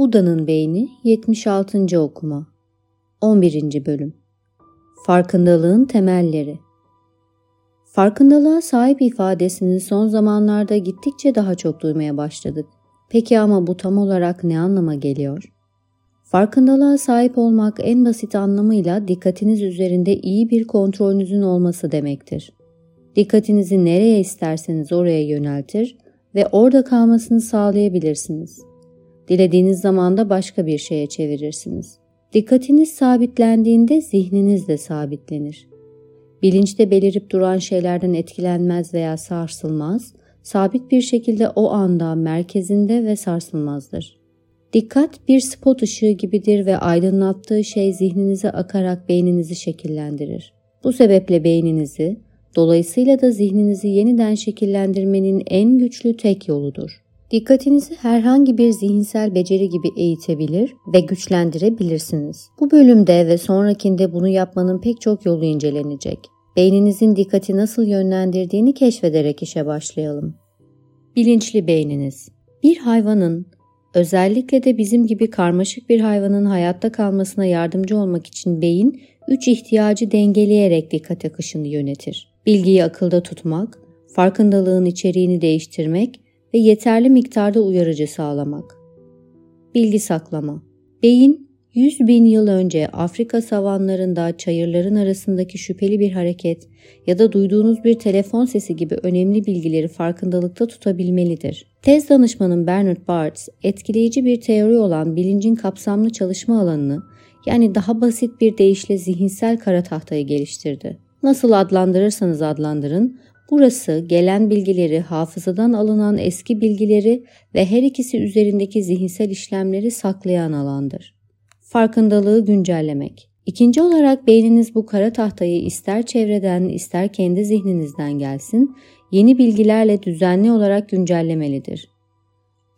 Buda'nın Beyni 76. Okuma 11. Bölüm Farkındalığın Temelleri Farkındalığa sahip ifadesini son zamanlarda gittikçe daha çok duymaya başladık. Peki ama bu tam olarak ne anlama geliyor? Farkındalığa sahip olmak en basit anlamıyla dikkatiniz üzerinde iyi bir kontrolünüzün olması demektir. Dikkatinizi nereye isterseniz oraya yöneltir ve orada kalmasını sağlayabilirsiniz. Dilediğiniz zaman da başka bir şeye çevirirsiniz. Dikkatiniz sabitlendiğinde zihniniz de sabitlenir. Bilinçte belirip duran şeylerden etkilenmez veya sarsılmaz, sabit bir şekilde o anda merkezinde ve sarsılmazdır. Dikkat bir spot ışığı gibidir ve aydınlattığı şey zihninize akarak beyninizi şekillendirir. Bu sebeple beyninizi, dolayısıyla da zihninizi yeniden şekillendirmenin en güçlü tek yoludur. Dikkatinizi herhangi bir zihinsel beceri gibi eğitebilir ve güçlendirebilirsiniz. Bu bölümde ve sonrakinde bunu yapmanın pek çok yolu incelenecek. Beyninizin dikkati nasıl yönlendirdiğini keşfederek işe başlayalım. Bilinçli beyniniz. Bir hayvanın, özellikle de bizim gibi karmaşık bir hayvanın hayatta kalmasına yardımcı olmak için beyin, üç ihtiyacı dengeleyerek dikkat akışını yönetir. Bilgiyi akılda tutmak, farkındalığın içeriğini değiştirmek ve yeterli miktarda uyarıcı sağlamak. Bilgi saklama. Beyin 100 bin yıl önce Afrika savanlarında çayırların arasındaki şüpheli bir hareket ya da duyduğunuz bir telefon sesi gibi önemli bilgileri farkındalıkta tutabilmelidir. Tez danışmanın Bernard Barthes, etkileyici bir teori olan bilincin kapsamlı çalışma alanını, yani daha basit bir deyişle zihinsel kara tahtayı geliştirdi. Nasıl adlandırırsanız adlandırın, Burası gelen bilgileri, hafızadan alınan eski bilgileri ve her ikisi üzerindeki zihinsel işlemleri saklayan alandır. Farkındalığı güncellemek. İkinci olarak beyniniz bu kara tahtayı ister çevreden ister kendi zihninizden gelsin, yeni bilgilerle düzenli olarak güncellemelidir.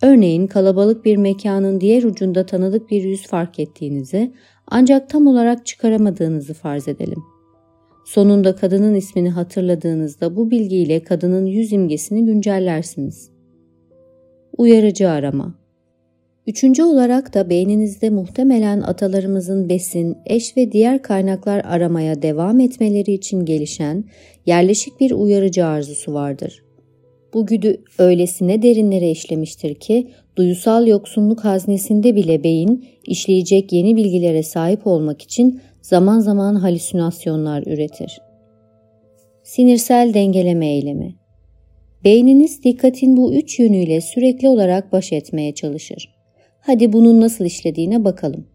Örneğin kalabalık bir mekanın diğer ucunda tanıdık bir yüz fark ettiğinizi ancak tam olarak çıkaramadığınızı farz edelim. Sonunda kadının ismini hatırladığınızda bu bilgiyle kadının yüz imgesini güncellersiniz. Uyarıcı arama Üçüncü olarak da beyninizde muhtemelen atalarımızın besin, eş ve diğer kaynaklar aramaya devam etmeleri için gelişen yerleşik bir uyarıcı arzusu vardır. Bu güdü öylesine derinlere işlemiştir ki duyusal yoksunluk haznesinde bile beyin işleyecek yeni bilgilere sahip olmak için zaman zaman halüsinasyonlar üretir. Sinirsel dengeleme eylemi Beyniniz dikkatin bu üç yönüyle sürekli olarak baş etmeye çalışır. Hadi bunun nasıl işlediğine bakalım.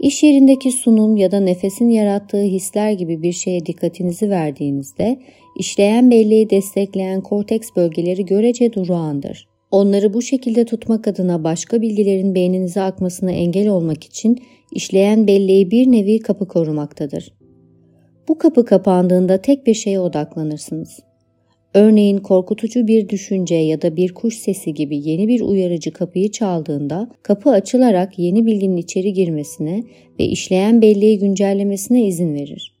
İş yerindeki sunum ya da nefesin yarattığı hisler gibi bir şeye dikkatinizi verdiğinizde işleyen belleği destekleyen korteks bölgeleri görece durağandır. Onları bu şekilde tutmak adına başka bilgilerin beyninize akmasına engel olmak için işleyen belleği bir nevi kapı korumaktadır. Bu kapı kapandığında tek bir şeye odaklanırsınız. Örneğin korkutucu bir düşünce ya da bir kuş sesi gibi yeni bir uyarıcı kapıyı çaldığında kapı açılarak yeni bilginin içeri girmesine ve işleyen belleği güncellemesine izin verir.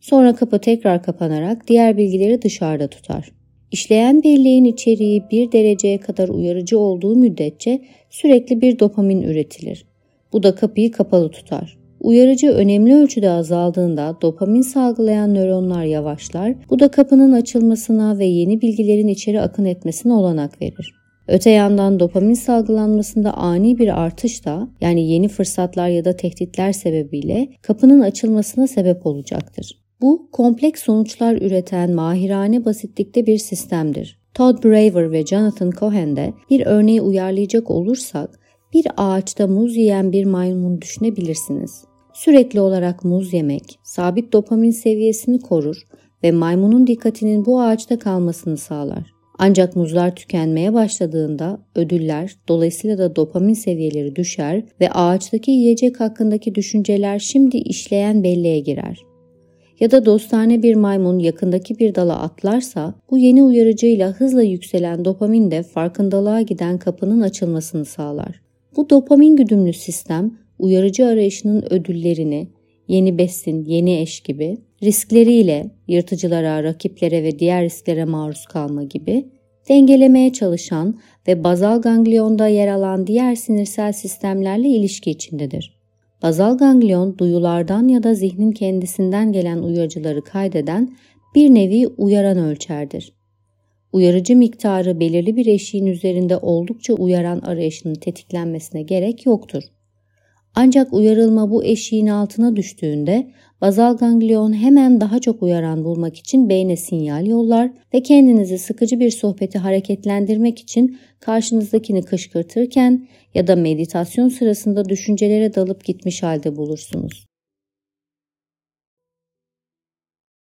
Sonra kapı tekrar kapanarak diğer bilgileri dışarıda tutar. İşleyen belleğin içeriği bir dereceye kadar uyarıcı olduğu müddetçe sürekli bir dopamin üretilir. Bu da kapıyı kapalı tutar. Uyarıcı önemli ölçüde azaldığında dopamin salgılayan nöronlar yavaşlar. Bu da kapının açılmasına ve yeni bilgilerin içeri akın etmesine olanak verir. Öte yandan dopamin salgılanmasında ani bir artış da yani yeni fırsatlar ya da tehditler sebebiyle kapının açılmasına sebep olacaktır. Bu kompleks sonuçlar üreten mahirane basitlikte bir sistemdir. Todd Braver ve Jonathan Cohen'de bir örneği uyarlayacak olursak bir ağaçta muz yiyen bir maymun düşünebilirsiniz. Sürekli olarak muz yemek sabit dopamin seviyesini korur ve maymunun dikkatinin bu ağaçta kalmasını sağlar. Ancak muzlar tükenmeye başladığında ödüller dolayısıyla da dopamin seviyeleri düşer ve ağaçtaki yiyecek hakkındaki düşünceler şimdi işleyen belleğe girer. Ya da dostane bir maymun yakındaki bir dala atlarsa bu yeni uyarıcıyla hızla yükselen dopamin de farkındalığa giden kapının açılmasını sağlar. Bu dopamin güdümlü sistem uyarıcı arayışının ödüllerini, yeni besin, yeni eş gibi, riskleriyle yırtıcılara, rakiplere ve diğer risklere maruz kalma gibi dengelemeye çalışan ve bazal ganglionda yer alan diğer sinirsel sistemlerle ilişki içindedir. Bazal ganglion duyulardan ya da zihnin kendisinden gelen uyarıcıları kaydeden bir nevi uyaran ölçerdir. Uyarıcı miktarı belirli bir eşiğin üzerinde oldukça uyaran arayışının tetiklenmesine gerek yoktur. Ancak uyarılma bu eşiğin altına düştüğünde bazal ganglion hemen daha çok uyaran bulmak için beyne sinyal yollar ve kendinizi sıkıcı bir sohbeti hareketlendirmek için karşınızdakini kışkırtırken ya da meditasyon sırasında düşüncelere dalıp gitmiş halde bulursunuz.